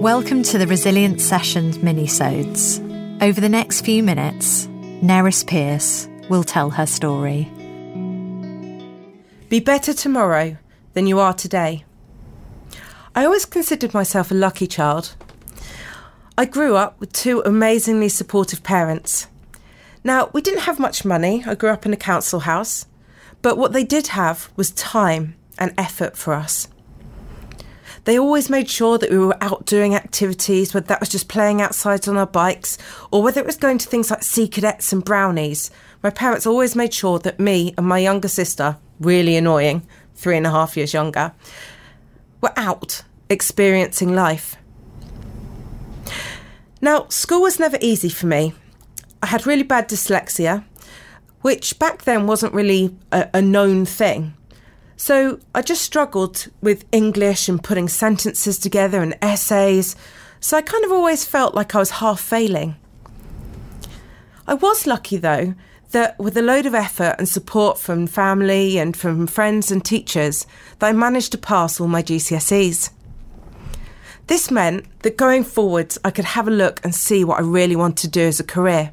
Welcome to the Resilience Sessions minisodes. Over the next few minutes, Nerys Pearce will tell her story. Be better tomorrow than you are today. I always considered myself a lucky child. I grew up with two amazingly supportive parents. Now, we didn't have much money. I grew up in a council house. But what they did have was time and effort for us. They always made sure that we were out doing activities, whether that was just playing outside on our bikes or whether it was going to things like sea cadets and brownies. My parents always made sure that me and my younger sister, really annoying, three and a half years younger, were out experiencing life. Now, school was never easy for me. I had really bad dyslexia, which back then wasn't really a, a known thing. So I just struggled with English and putting sentences together and essays. So I kind of always felt like I was half failing. I was lucky though that with a load of effort and support from family and from friends and teachers that I managed to pass all my GCSEs. This meant that going forwards I could have a look and see what I really want to do as a career.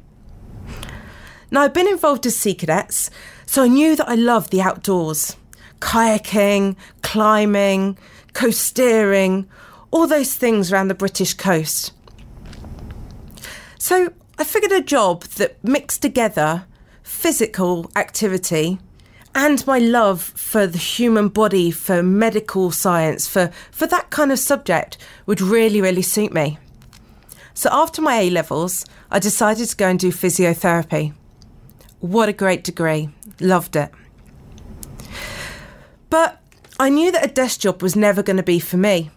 Now I've been involved as Sea Cadets, so I knew that I loved the outdoors kayaking, climbing, coasteering, all those things around the British coast. So I figured a job that mixed together physical activity and my love for the human body, for medical science, for, for that kind of subject would really, really suit me. So after my A levels, I decided to go and do physiotherapy. What a great degree. Loved it. But I knew that a desk job was never going to be for me.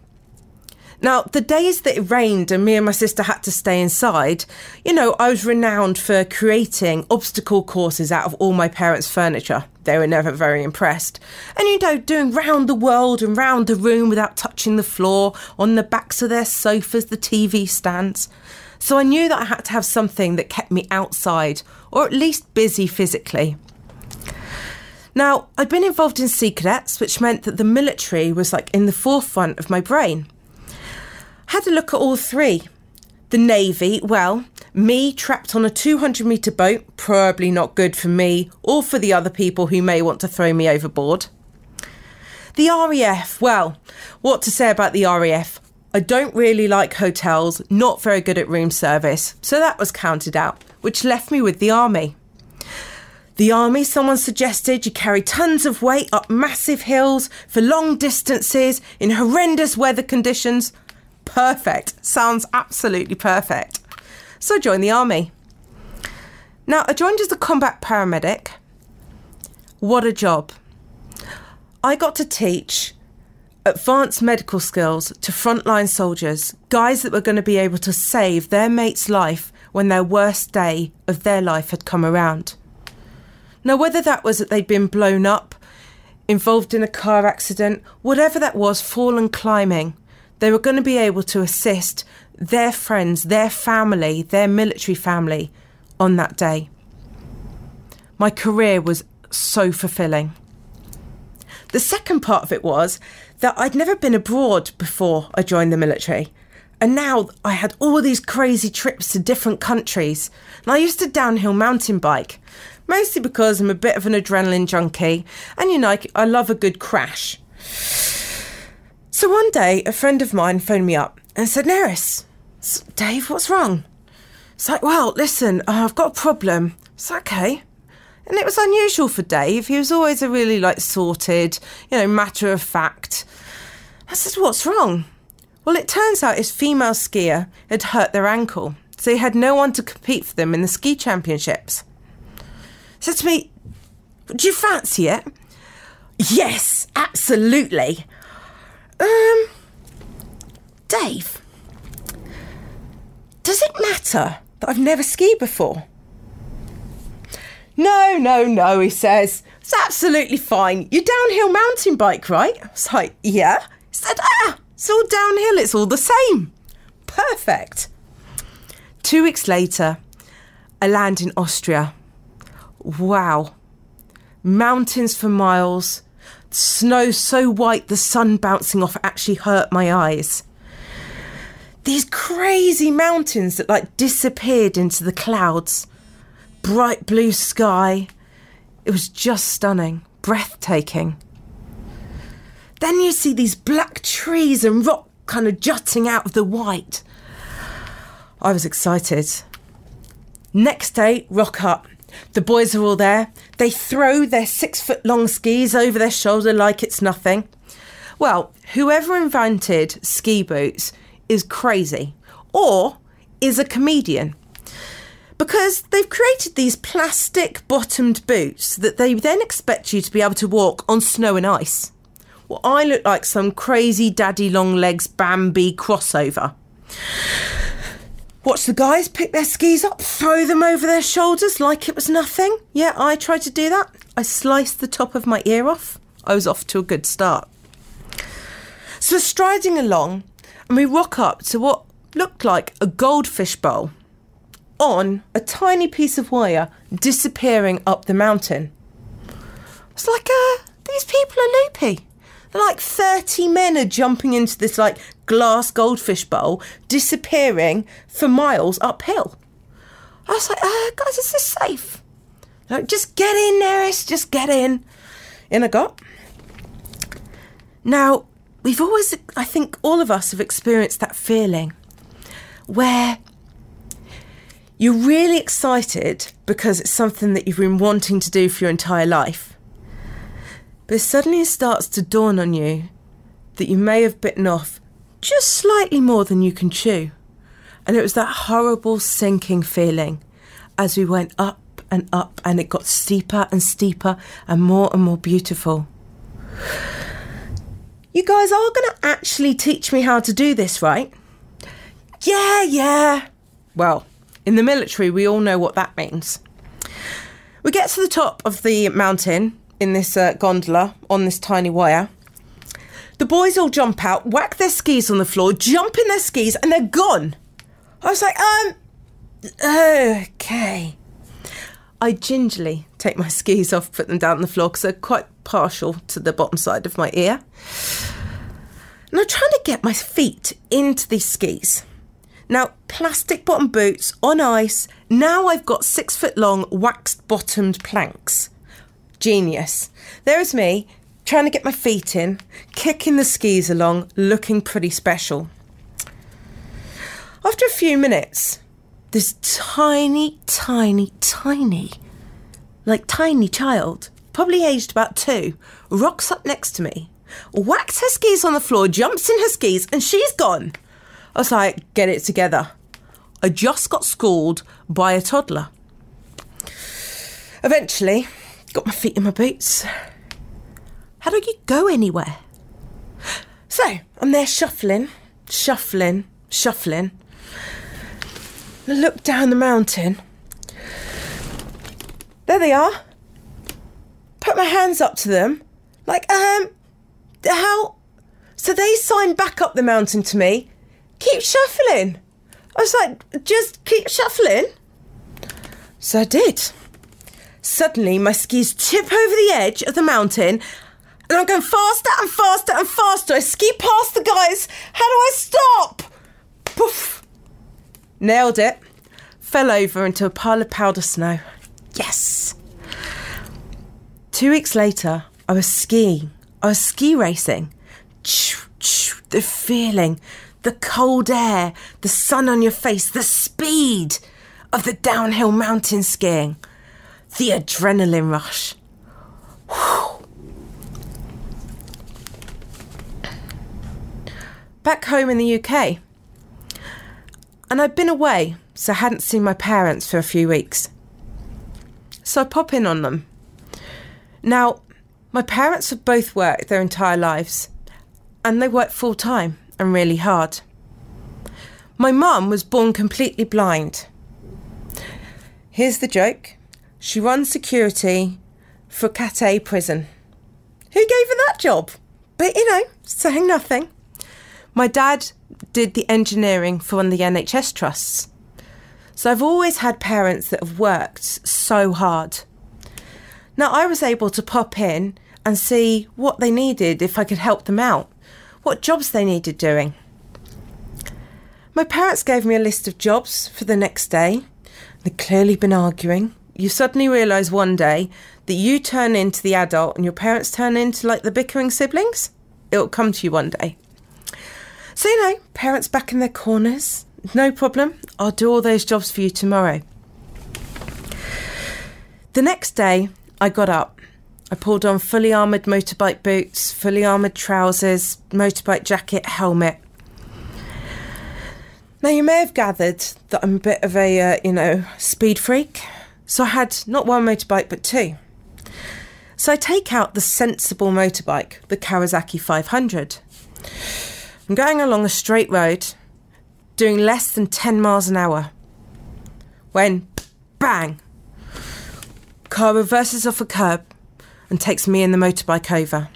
Now, the days that it rained and me and my sister had to stay inside, you know, I was renowned for creating obstacle courses out of all my parents' furniture. They were never very impressed. And, you know, doing round the world and round the room without touching the floor, on the backs of their sofas, the TV stands. So I knew that I had to have something that kept me outside, or at least busy physically. Now, I'd been involved in Sea Cadets, which meant that the military was like in the forefront of my brain. Had a look at all three. The Navy, well, me trapped on a 200 metre boat, probably not good for me or for the other people who may want to throw me overboard. The RAF, well, what to say about the RAF? I don't really like hotels, not very good at room service, so that was counted out, which left me with the Army. The army, someone suggested you carry tons of weight up massive hills for long distances in horrendous weather conditions. Perfect. Sounds absolutely perfect. So join the army. Now, I joined as a combat paramedic. What a job. I got to teach advanced medical skills to frontline soldiers, guys that were going to be able to save their mate's life when their worst day of their life had come around. Now, whether that was that they'd been blown up, involved in a car accident, whatever that was, fallen climbing, they were going to be able to assist their friends, their family, their military family on that day. My career was so fulfilling. The second part of it was that I'd never been abroad before I joined the military. And now I had all these crazy trips to different countries. And I used to downhill mountain bike mostly because I'm a bit of an adrenaline junkie and you know, I love a good crash. So one day, a friend of mine phoned me up and said, Nerys, Dave, what's wrong? It's like, well, listen, uh, I've got a problem. It's okay. And it was unusual for Dave. He was always a really like sorted, you know, matter of fact. I said, what's wrong? Well, it turns out his female skier had hurt their ankle, so he had no one to compete for them in the ski championships said to me, Do you fancy it? Yes, absolutely. Um, Dave, does it matter that I've never skied before? No, no, no, he says. It's absolutely fine. You're downhill mountain bike, right? I was like, yeah. He said, ah, it's all downhill, it's all the same. Perfect. Two weeks later, I land in Austria Wow. Mountains for miles, snow so white the sun bouncing off actually hurt my eyes. these crazy mountains that like disappeared into the clouds, bright blue sky. It was just stunning, breathtaking. Then you see these black trees and rock kind of jutting out of the white. I was excited. Next day, rock up. The boys are all there. They throw their six foot long skis over their shoulder like it's nothing. Well, whoever invented ski boots is crazy or is a comedian because they've created these plastic bottomed boots that they then expect you to be able to walk on snow and ice. Well, I look like some crazy daddy long legs Bambi crossover. Watch the guys pick their skis up, throw them over their shoulders like it was nothing. Yeah, I tried to do that. I sliced the top of my ear off. I was off to a good start. So striding along and we rock up to what looked like a goldfish bowl on a tiny piece of wire disappearing up the mountain. It's like, uh, these people are loopy. They're like 30 men are jumping into this like glass goldfish bowl, disappearing for miles uphill. I was like, uh, guys, is this safe? Like, just get in, Nerys, just get in. In I got. Now, we've always, I think all of us have experienced that feeling where you're really excited because it's something that you've been wanting to do for your entire life. But suddenly it starts to dawn on you that you may have bitten off just slightly more than you can chew. And it was that horrible sinking feeling as we went up and up and it got steeper and steeper and more and more beautiful. You guys are going to actually teach me how to do this, right? Yeah, yeah. Well, in the military, we all know what that means. We get to the top of the mountain in this uh, gondola on this tiny wire. The boys all jump out, whack their skis on the floor, jump in their skis, and they're gone. I was like, um, okay. I gingerly take my skis off, put them down on the floor because they're quite partial to the bottom side of my ear. And I'm trying to get my feet into these skis. Now, plastic bottom boots on ice. Now I've got six foot long waxed bottomed planks. Genius. There's me trying to get my feet in, kicking the skis along, looking pretty special. After a few minutes, this tiny, tiny, tiny, like tiny child, probably aged about two, rocks up next to me, whacks her skis on the floor, jumps in her skis, and she's gone. I was like, get it together. I just got schooled by a toddler. Eventually, got my feet in my boots. How do you go anywhere? So, I'm there shuffling, shuffling, shuffling. I look down the mountain. There they are. Put my hands up to them. Like, um, how? So they signed back up the mountain to me. Keep shuffling. I was like, just keep shuffling. So I did. Suddenly, my skis tip over the edge of the mountain, and I'm going faster and faster and faster. I ski past the guys. How do I stop? Poof. Nailed it. Fell over into a pile of powder snow. Yes. Two weeks later, I was skiing. I was ski racing. The feeling, the cold air, the sun on your face, the speed of the downhill mountain skiing, the adrenaline rush. Whew. Back home in the UK, and I'd been away, so I hadn't seen my parents for a few weeks. So I pop in on them. Now, my parents have both worked their entire lives, and they work full time and really hard. My mum was born completely blind. Here's the joke she runs security for Cathay prison. Who gave her that job? But you know, saying nothing. My dad did the engineering for one of the NHS trusts. So I've always had parents that have worked so hard. Now I was able to pop in and see what they needed if I could help them out what jobs they needed doing. My parents gave me a list of jobs for the next day. They'd clearly been arguing. You suddenly realise one day that you turn into the adult and your parents turn into like the bickering siblings. It'll come to you one day. So, you know, parents back in their corners. No problem. I'll do all those jobs for you tomorrow. The next day, I got up. I pulled on fully armoured motorbike boots, fully armoured trousers, motorbike jacket, helmet. Now, you may have gathered that I'm a bit of a, uh, you know, speed freak. So I had not one motorbike, but two. So I take out the sensible motorbike, the Kawasaki 500. I'm going along a straight road, doing less than 10 miles an hour. When, bang, car reverses off a curb and takes me and the motorbike over.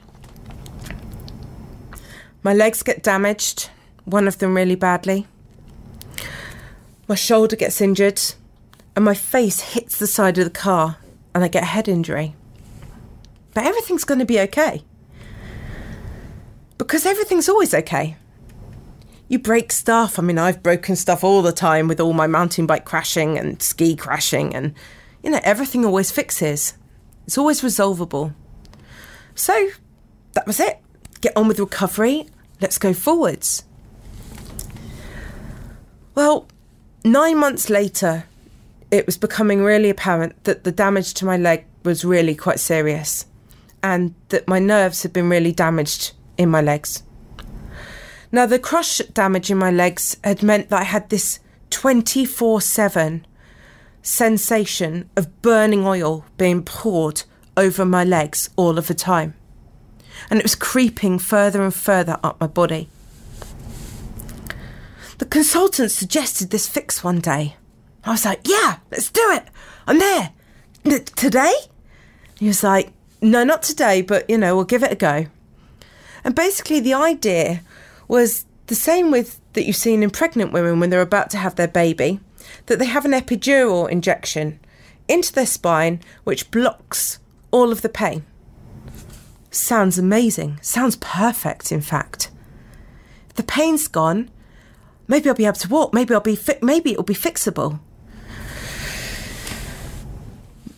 My legs get damaged, one of them really badly. My shoulder gets injured, and my face hits the side of the car, and I get a head injury. But everything's going to be okay. Because everything's always okay. You break stuff. I mean, I've broken stuff all the time with all my mountain bike crashing and ski crashing, and you know, everything always fixes. It's always resolvable. So that was it. Get on with recovery. Let's go forwards. Well, nine months later, it was becoming really apparent that the damage to my leg was really quite serious and that my nerves had been really damaged in my legs. Now, the crush damage in my legs had meant that I had this 24 7 sensation of burning oil being poured over my legs all of the time. And it was creeping further and further up my body. The consultant suggested this fix one day. I was like, yeah, let's do it. I'm there. N- today? He was like, no, not today, but you know, we'll give it a go. And basically, the idea was the same with that you've seen in pregnant women when they're about to have their baby, that they have an epidural injection into their spine which blocks all of the pain. Sounds amazing. Sounds perfect, in fact. The pain's gone, maybe I'll be able to walk. Maybe I'll be fi- maybe it'll be fixable.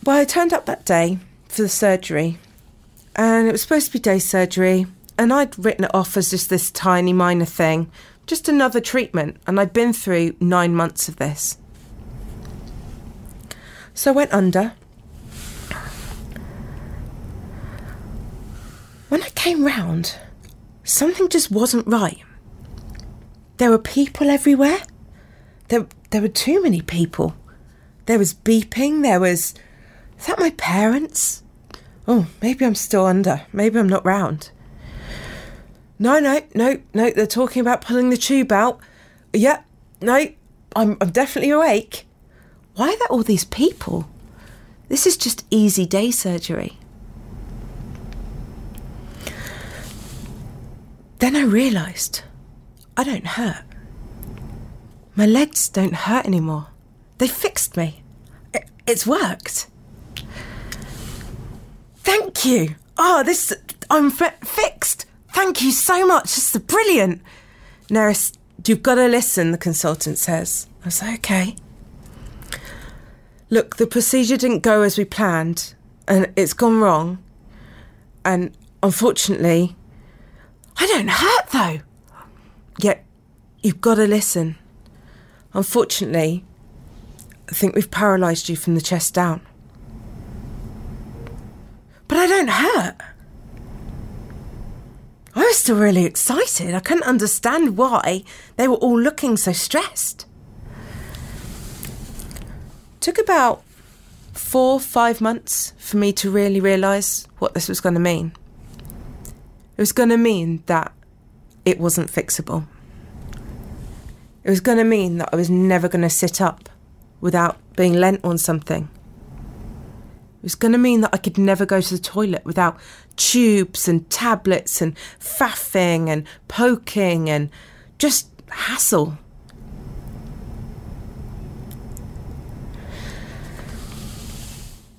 Well, I turned up that day for the surgery, and it was supposed to be day surgery, and I'd written it off as just this tiny minor thing, just another treatment, and I'd been through nine months of this. So I went under. When I came round, something just wasn't right. There were people everywhere. There, there were too many people. There was beeping. There was. Is that my parents? Oh, maybe I'm still under. Maybe I'm not round. No, no, no, no. They're talking about pulling the tube out. Yeah, no, I'm, I'm definitely awake. Why are there all these people? This is just easy day surgery. Then I realised I don't hurt. My legs don't hurt anymore. They fixed me. It, it's worked. Thank you. Oh, this I'm fi- fixed. Thank you so much. This is brilliant. Nerys, you've got to listen. The consultant says. I was okay. Look, the procedure didn't go as we planned, and it's gone wrong. And unfortunately, I don't hurt though. Yet, you've got to listen. Unfortunately, I think we've paralysed you from the chest down. But I don't hurt. I was still really excited. I couldn't understand why they were all looking so stressed. Took about four, five months for me to really realise what this was going to mean. It was going to mean that it wasn't fixable. It was going to mean that I was never going to sit up without being lent on something. It was going to mean that I could never go to the toilet without tubes and tablets and faffing and poking and just hassle.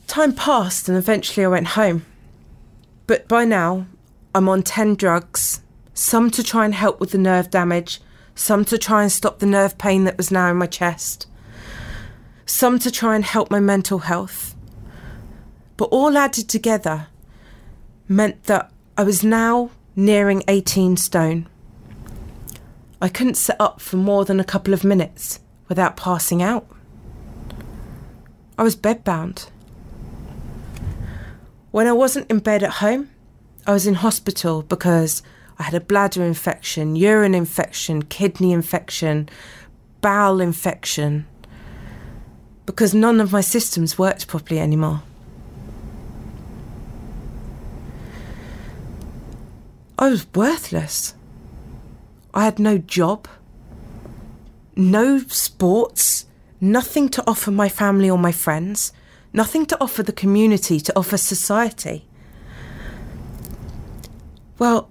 Time passed and eventually I went home. But by now, I'm on 10 drugs, some to try and help with the nerve damage, some to try and stop the nerve pain that was now in my chest, some to try and help my mental health. But all added together meant that I was now nearing 18 stone. I couldn't sit up for more than a couple of minutes without passing out. I was bedbound. When I wasn't in bed at home, I was in hospital because I had a bladder infection, urine infection, kidney infection, bowel infection, because none of my systems worked properly anymore. I was worthless. I had no job, no sports, nothing to offer my family or my friends, nothing to offer the community, to offer society. Well,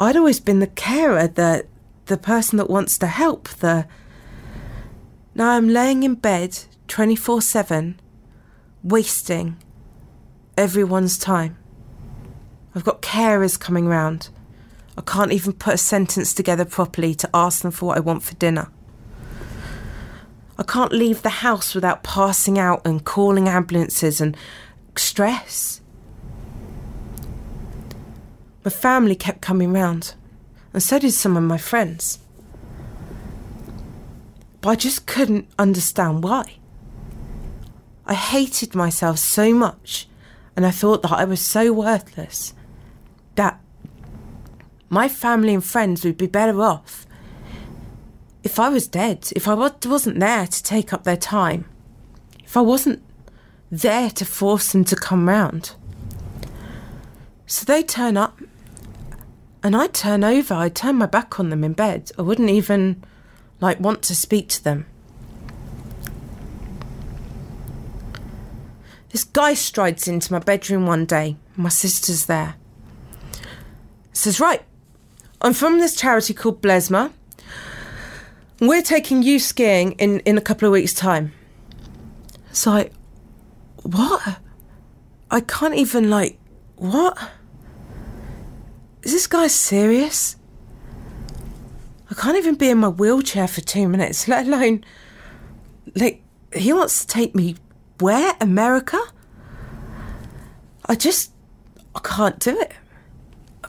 I'd always been the carer, the the person that wants to help, the now I'm laying in bed 24/7 wasting everyone's time. I've got carers coming round. I can't even put a sentence together properly to ask them for what I want for dinner. I can't leave the house without passing out and calling ambulances and stress. My family kept coming round, and so did some of my friends. But I just couldn't understand why. I hated myself so much, and I thought that I was so worthless that my family and friends would be better off if I was dead, if I wasn't there to take up their time, if I wasn't there to force them to come round. So they turn up and I'd turn over, I'd turn my back on them in bed. I wouldn't even like want to speak to them. This guy strides into my bedroom one day. My sister's there. Says, Right, I'm from this charity called Blesma. We're taking you skiing in, in a couple of weeks' time. It's like, what? I can't even, like, what? Is this guy serious? I can't even be in my wheelchair for two minutes, let alone. Like, he wants to take me where? America? I just. I can't do it.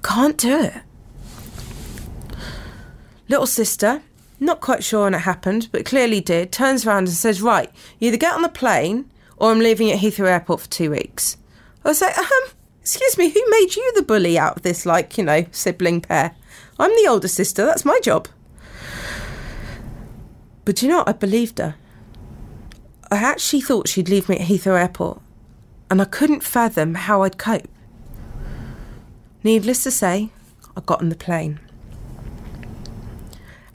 Can't do it. Little sister, not quite sure when it happened, but clearly did, turns around and says, Right, you either get on the plane or I'm leaving at Heathrow Airport for two weeks. I was like, um, excuse me, who made you the bully out of this, like, you know, sibling pair? I'm the older sister, that's my job. But you know what? I believed her. I actually thought she'd leave me at Heathrow Airport, and I couldn't fathom how I'd cope. Needless to say, I got on the plane.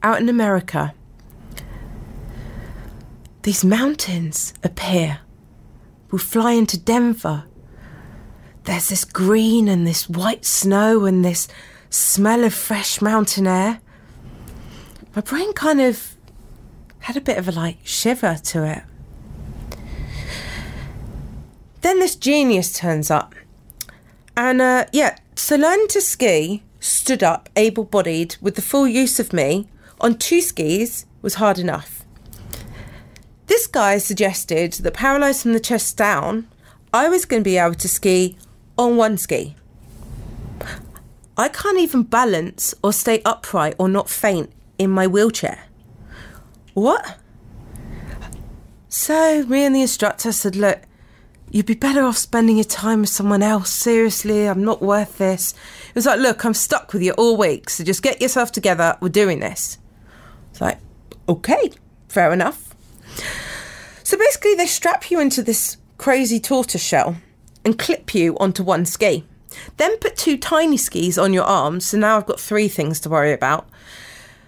Out in America, these mountains appear. We'll fly into Denver. There's this green and this white snow and this smell of fresh mountain air. My brain kind of had a bit of a like shiver to it. Then this genius turns up. And uh, yeah, so learning to ski, stood up, able bodied, with the full use of me, on two skis was hard enough. This guy suggested that paralysed from the chest down, I was going to be able to ski on one ski. I can't even balance or stay upright or not faint in my wheelchair. What? So, me and the instructor said, Look, you'd be better off spending your time with someone else. Seriously, I'm not worth this. It was like, Look, I'm stuck with you all week, so just get yourself together. We're doing this. It's like, okay, fair enough. So basically, they strap you into this crazy tortoise shell and clip you onto one ski. Then put two tiny skis on your arms, so now I've got three things to worry about.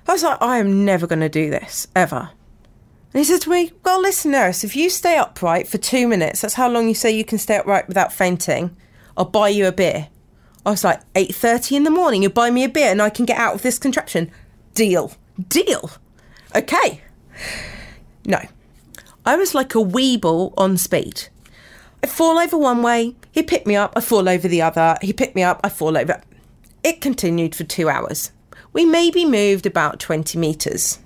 I was like, I am never going to do this, ever. And he said to me, Well, listen, nurse, if you stay upright for two minutes, that's how long you say you can stay upright without fainting, I'll buy you a beer. I was like, 8.30 in the morning, you'll buy me a beer and I can get out of this contraption. Deal. Deal. Okay. No. I was like a weeble on speed. I fall over one way, he picked me up, I fall over the other, he picked me up, I fall over. It continued for two hours. we maybe moved about 20 metres.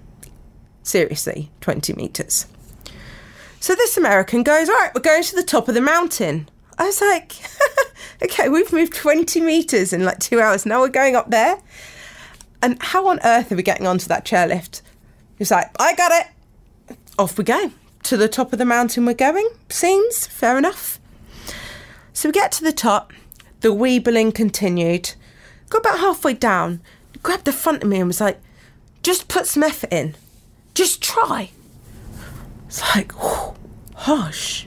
Seriously, 20 metres. So this American goes, All right, we're going to the top of the mountain. I was like, Okay, we've moved 20 metres in like two hours. Now we're going up there. And how on earth are we getting onto that chairlift? He's like, I got it. Off we go. To the top of the mountain we're going. Seems fair enough. So we get to the top. The weebling continued. Got about halfway down, grabbed the front of me and was like, just put some effort in. Just try. It's like, whew, harsh.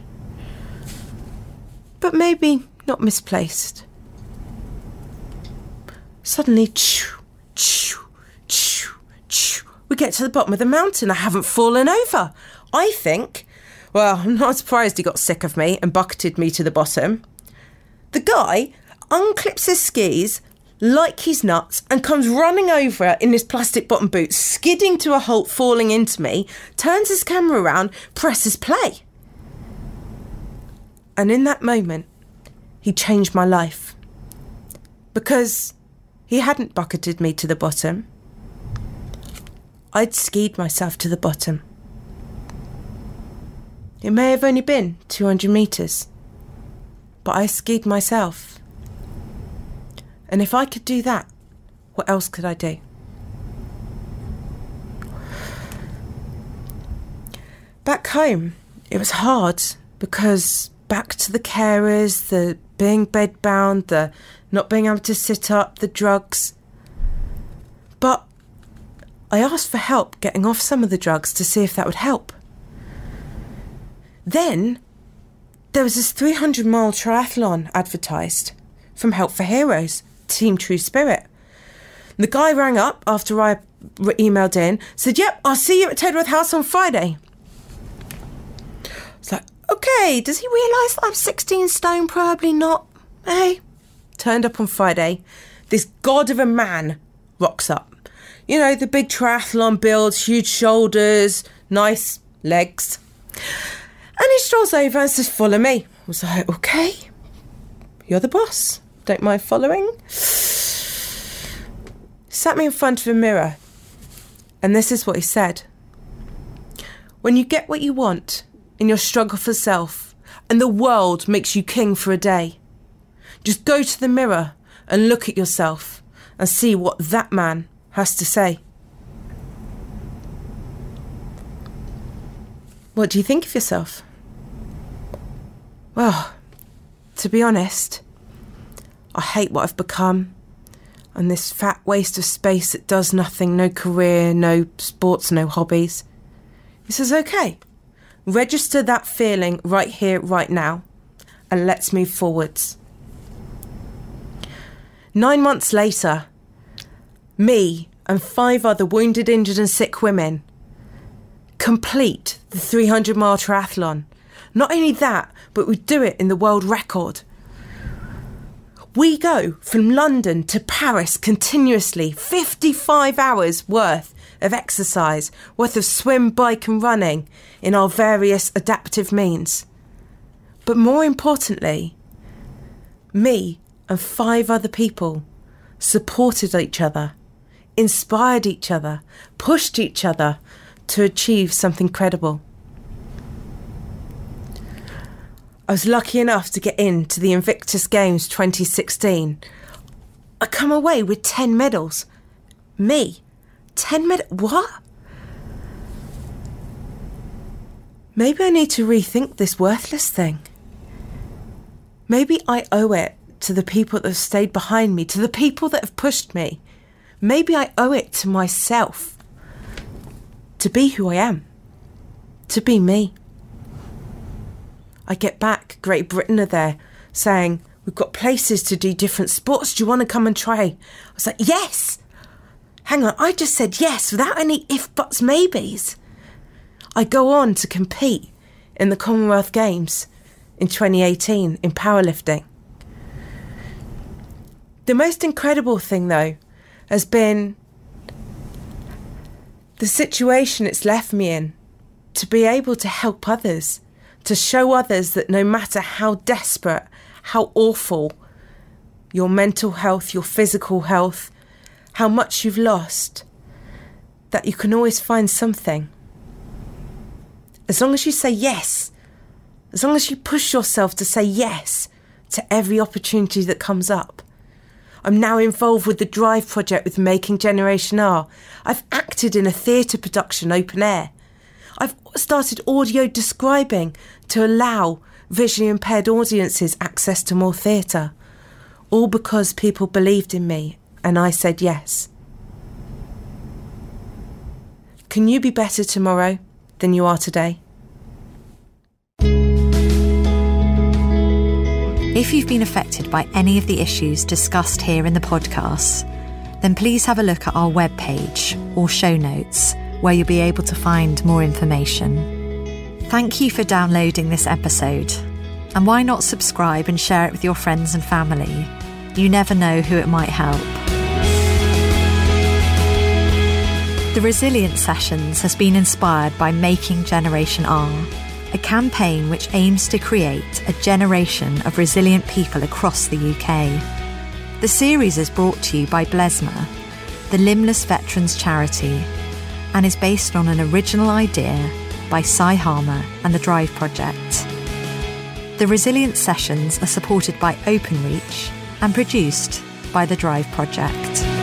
But maybe not misplaced. Suddenly, choo, choo, choo, choo, we get to the bottom of the mountain. I haven't fallen over. I think. Well, I'm not surprised he got sick of me and bucketed me to the bottom. The guy unclips his skis like he's nuts and comes running over in his plastic bottom boots, skidding to a halt, falling into me, turns his camera around, presses play. And in that moment, he changed my life. Because he hadn't bucketed me to the bottom. I'd skied myself to the bottom. It may have only been 200 metres, but I skied myself. And if I could do that, what else could I do? Back home, it was hard because back to the carers, the being bedbound, the not being able to sit up, the drugs. But I asked for help getting off some of the drugs to see if that would help. Then there was this 300 mile triathlon advertised from Help for Heroes, Team True Spirit. The guy rang up after I emailed in, said, Yep, I'll see you at Tedworth House on Friday. It's like, okay, does he realise that I'm 16 stone? Probably not. Hey, turned up on Friday. This god of a man rocks up. You know, the big triathlon builds, huge shoulders, nice legs. And he strolls over and says, Follow me. I was like, Okay, you're the boss. Don't mind following. Sat me in front of a mirror, and this is what he said When you get what you want in your struggle for self, and the world makes you king for a day, just go to the mirror and look at yourself and see what that man has to say. What do you think of yourself? Well, to be honest, I hate what I've become. And this fat waste of space that does nothing, no career, no sports, no hobbies. He says, okay, register that feeling right here, right now, and let's move forwards. Nine months later, me and five other wounded, injured, and sick women complete the 300 mile triathlon. Not only that, but we do it in the world record. We go from London to Paris continuously, 55 hours worth of exercise, worth of swim, bike, and running in our various adaptive means. But more importantly, me and five other people supported each other, inspired each other, pushed each other to achieve something credible. I was lucky enough to get into the Invictus Games 2016. I come away with 10 medals. Me? 10 medals? What? Maybe I need to rethink this worthless thing. Maybe I owe it to the people that have stayed behind me, to the people that have pushed me. Maybe I owe it to myself to be who I am, to be me. I get back, Great Britain are there saying, We've got places to do different sports. Do you want to come and try? I was like, Yes! Hang on, I just said yes without any if, buts, maybes. I go on to compete in the Commonwealth Games in 2018 in powerlifting. The most incredible thing, though, has been the situation it's left me in to be able to help others, to show others that no matter how desperate, how awful your mental health, your physical health, how much you've lost, that you can always find something. As long as you say yes, as long as you push yourself to say yes to every opportunity that comes up. I'm now involved with the Drive project with Making Generation R. I've acted in a theatre production open air. I've started audio describing to allow visually impaired audiences access to more theatre. All because people believed in me and I said yes. Can you be better tomorrow than you are today? If you've been affected by any of the issues discussed here in the podcast, then please have a look at our webpage or show notes where you'll be able to find more information. Thank you for downloading this episode. And why not subscribe and share it with your friends and family? You never know who it might help. The Resilience Sessions has been inspired by Making Generation R a campaign which aims to create a generation of resilient people across the UK. The series is brought to you by Blesma, the Limbless Veterans Charity, and is based on an original idea by Si Harmer and the Drive Project. The Resilience Sessions are supported by Openreach and produced by the Drive Project.